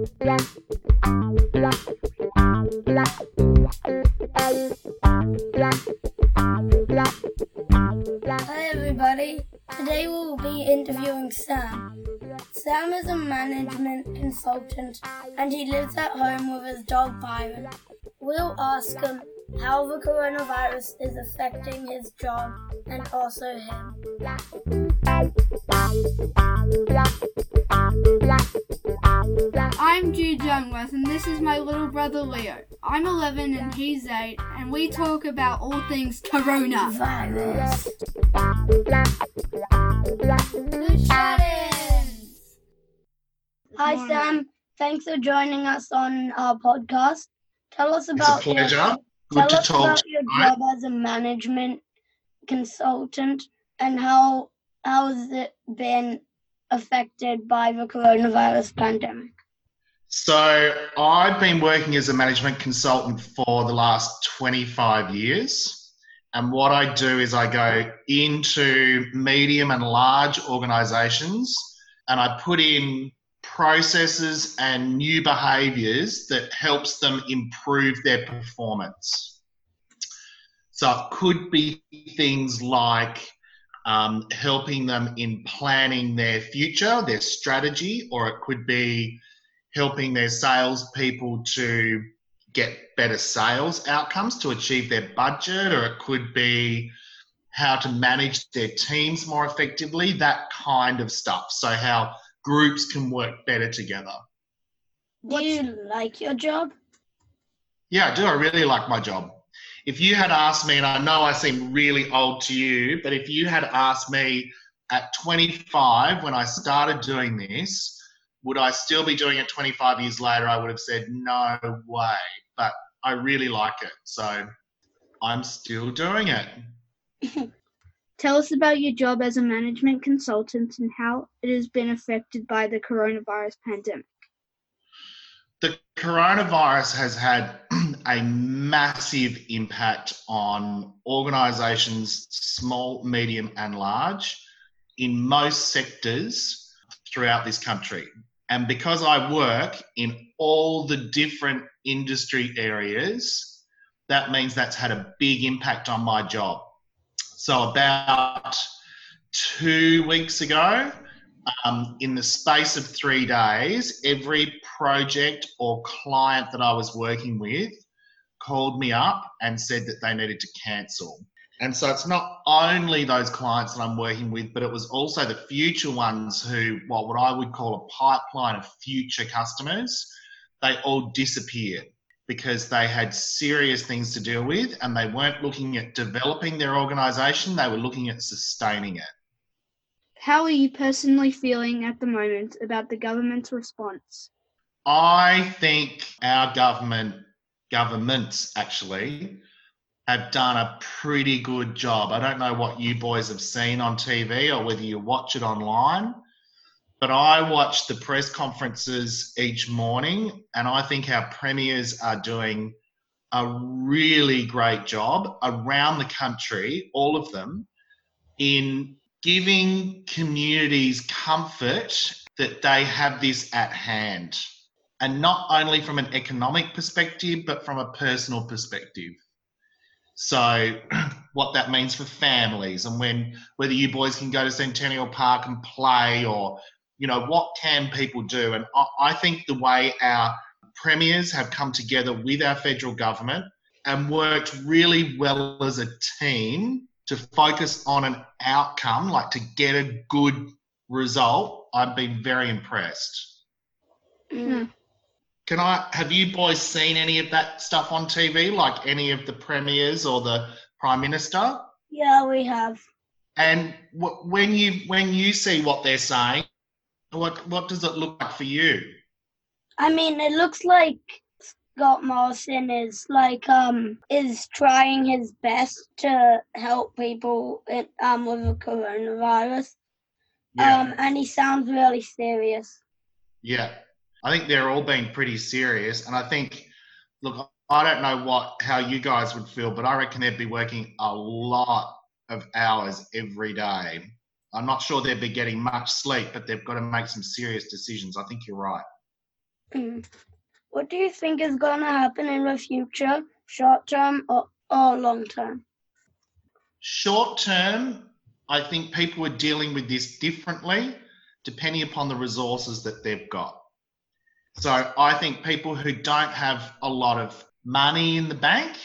Hi everybody. Today we'll be interviewing Sam. Sam is a management consultant and he lives at home with his dog Byron. We'll ask him how the coronavirus is affecting his job and also him. I'm Jude Youngworth, and this is my little brother Leo. I'm 11 and he's 8, and we talk about all things Corona. Virus. The shut-ins. Hi. Sam. Thanks for joining us on our podcast. Tell us It's a about your- Tell Good to us talk about to your tonight. job as a management consultant and how how has it been affected by the coronavirus pandemic? So, I've been working as a management consultant for the last 25 years. And what I do is I go into medium and large organizations and I put in processes and new behaviors that helps them improve their performance. So it could be things like um, helping them in planning their future, their strategy, or it could be helping their salespeople to get better sales outcomes to achieve their budget, or it could be how to manage their teams more effectively, that kind of stuff. So, how groups can work better together. Do you like your job? Yeah, I do. I really like my job. If you had asked me, and I know I seem really old to you, but if you had asked me at 25 when I started doing this, would I still be doing it 25 years later? I would have said no way. But I really like it. So I'm still doing it. Tell us about your job as a management consultant and how it has been affected by the coronavirus pandemic. the coronavirus has had a massive impact on organizations, small, medium, and large, in most sectors throughout this country. And because I work in all the different industry areas, that means that's had a big impact on my job. So, about two weeks ago, um, in the space of three days, every project or client that I was working with called me up and said that they needed to cancel. And so it's not only those clients that I'm working with, but it was also the future ones who, well, what I would call a pipeline of future customers, they all disappeared because they had serious things to deal with and they weren't looking at developing their organization, they were looking at sustaining it. How are you personally feeling at the moment about the government's response? I think our government, governments actually, have done a pretty good job. I don't know what you boys have seen on TV or whether you watch it online, but I watch the press conferences each morning, and I think our premiers are doing a really great job around the country, all of them, in giving communities comfort that they have this at hand. And not only from an economic perspective, but from a personal perspective. So, what that means for families, and when whether you boys can go to Centennial Park and play, or you know, what can people do? And I, I think the way our premiers have come together with our federal government and worked really well as a team to focus on an outcome, like to get a good result, I've been very impressed. Mm. Can I have you boys seen any of that stuff on TV, like any of the premiers or the prime minister? Yeah, we have. And wh- when you when you see what they're saying, what what does it look like for you? I mean, it looks like Scott Morrison is like um is trying his best to help people in, um with the coronavirus. Um, and he sounds really serious. Yeah, I think they're all being pretty serious, and I think, look, I don't know what how you guys would feel, but I reckon they'd be working a lot of hours every day. I'm not sure they'd be getting much sleep, but they've got to make some serious decisions. I think you're right. Mm. What do you think is going to happen in the future, short term or, or long term? Short term, I think people are dealing with this differently depending upon the resources that they've got. So I think people who don't have a lot of money in the bank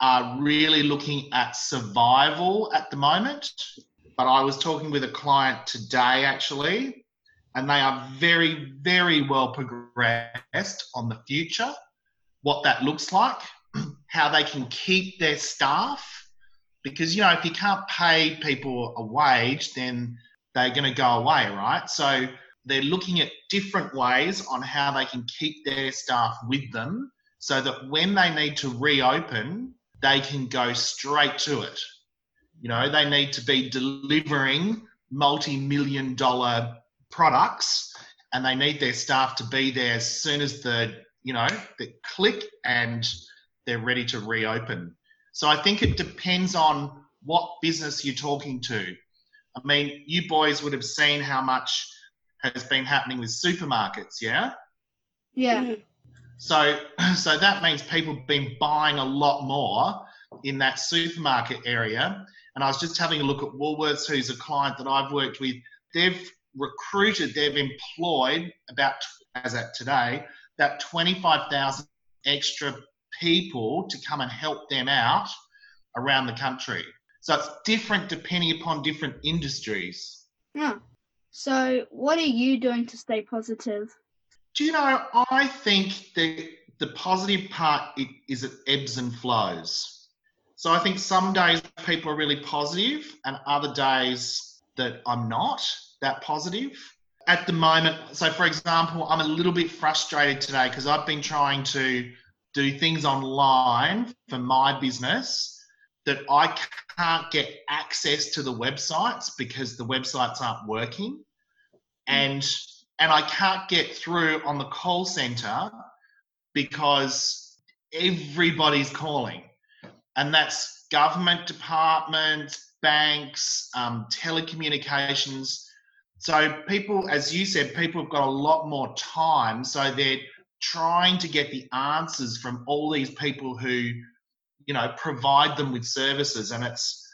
are really looking at survival at the moment. But I was talking with a client today actually, and they are very, very well progressed on the future, what that looks like, how they can keep their staff. Because, you know, if you can't pay people a wage, then they're going to go away, right? So they're looking at different ways on how they can keep their staff with them so that when they need to reopen, they can go straight to it. You know, they need to be delivering multi million dollar products and they need their staff to be there as soon as the, you know, the click and they're ready to reopen. So I think it depends on what business you're talking to. I mean, you boys would have seen how much has been happening with supermarkets, yeah? Yeah. Mm. So, so that means people have been buying a lot more in that supermarket area. And I was just having a look at Woolworths, who's a client that I've worked with. They've recruited, they've employed about, as at today, about 25,000 extra people to come and help them out around the country. So it's different depending upon different industries. Yeah. So, what are you doing to stay positive? Do you know, I think the, the positive part is it ebbs and flows. So I think some days people are really positive and other days that I'm not that positive. At the moment, so for example, I'm a little bit frustrated today because I've been trying to do things online for my business that I can't get access to the websites because the websites aren't working. And and I can't get through on the call center because everybody's calling. And that's government departments, banks, um, telecommunications. So people, as you said, people have got a lot more time. So they're trying to get the answers from all these people who, you know, provide them with services. And it's,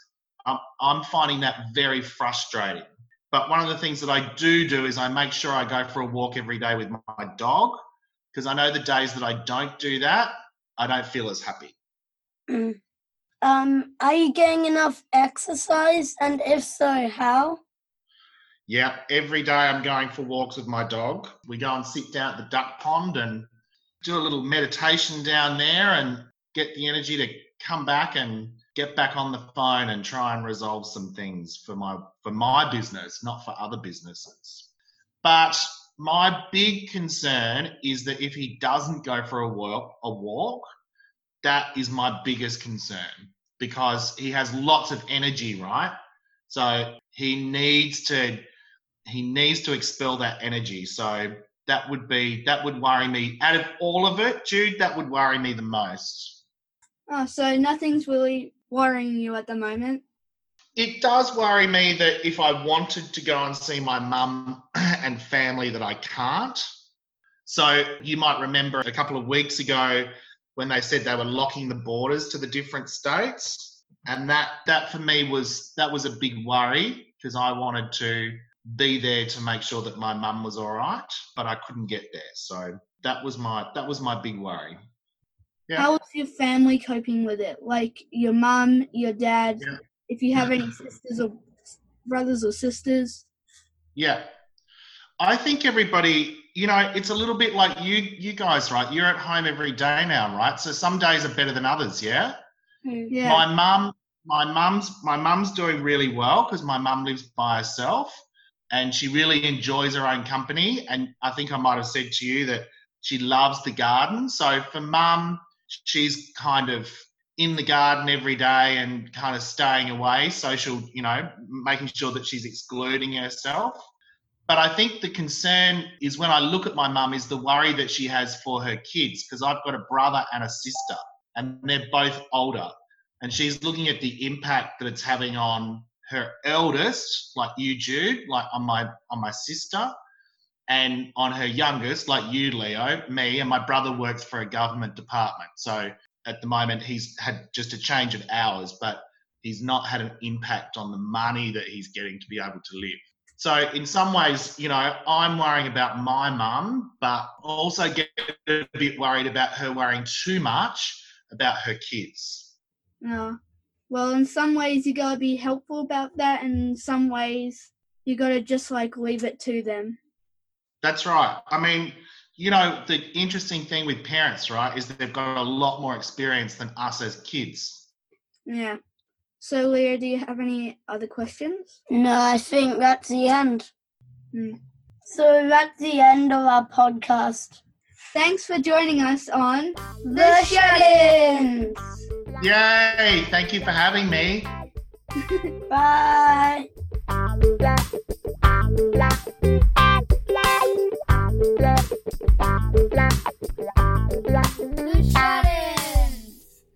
um, I'm finding that very frustrating. But one of the things that I do do is I make sure I go for a walk every day with my dog because I know the days that I don't do that, I don't feel as happy. Mm. Um, are you getting enough exercise? And if so, how? Yeah, every day I'm going for walks with my dog. We go and sit down at the duck pond and do a little meditation down there and get the energy to come back and get back on the phone and try and resolve some things for my for my business, not for other businesses. But my big concern is that if he doesn't go for a walk, a walk, that is my biggest concern because he has lots of energy, right? So he needs to he needs to expel that energy. So that would be that would worry me. Out of all of it, Jude, that would worry me the most. Oh, so nothing's really worrying you at the moment. It does worry me that if I wanted to go and see my mum and family that I can't. So you might remember a couple of weeks ago when they said they were locking the borders to the different states. And that that for me was that was a big worry because I wanted to be there to make sure that my mum was all right, but I couldn't get there. So that was my that was my big worry. Yeah. How is your family coping with it? Like your mum, your dad, Yeah. if you have any sisters or brothers or sisters. Yeah. I think everybody, you know, it's a little bit like you you guys, right? You're at home every day now, right? So some days are better than others, yeah? Mm. Yeah. My mum my mum's my mum's doing really well because my mum lives by herself and she really enjoys her own company and I think I might have said to you that she loves the garden. So for mum, she's kind of in the garden every day and kind of staying away, social, you know, making sure that she's excluding herself. But I think the concern is when I look at my mum is the worry that she has for her kids because I've got a brother and a sister and they're both older. And she's looking at the impact that it's having on her eldest, like you, Jude, like on my on my sister. And on her youngest, like you, Leo, me and my brother works for a government department. So at the moment, he's had just a change of hours, but he's not had an impact on the money that he's getting to be able to live. So in some ways, you know, I'm worrying about my mum, but also get a bit worried about her worrying too much about her kids. No. Well, in some ways you gotta be helpful about that, and in some ways you gotta just like leave it to them. That's right. I mean, you know, the interesting thing with parents, right, is that they've got a lot more experience than us as kids. Yeah. So, Leo, do you have any other questions? No, I think that's the end. Hmm. So that's the end of our podcast. Thanks for joining us on The Shut-ins. Yay! Thank you for having me. Bye. The Shut-ins.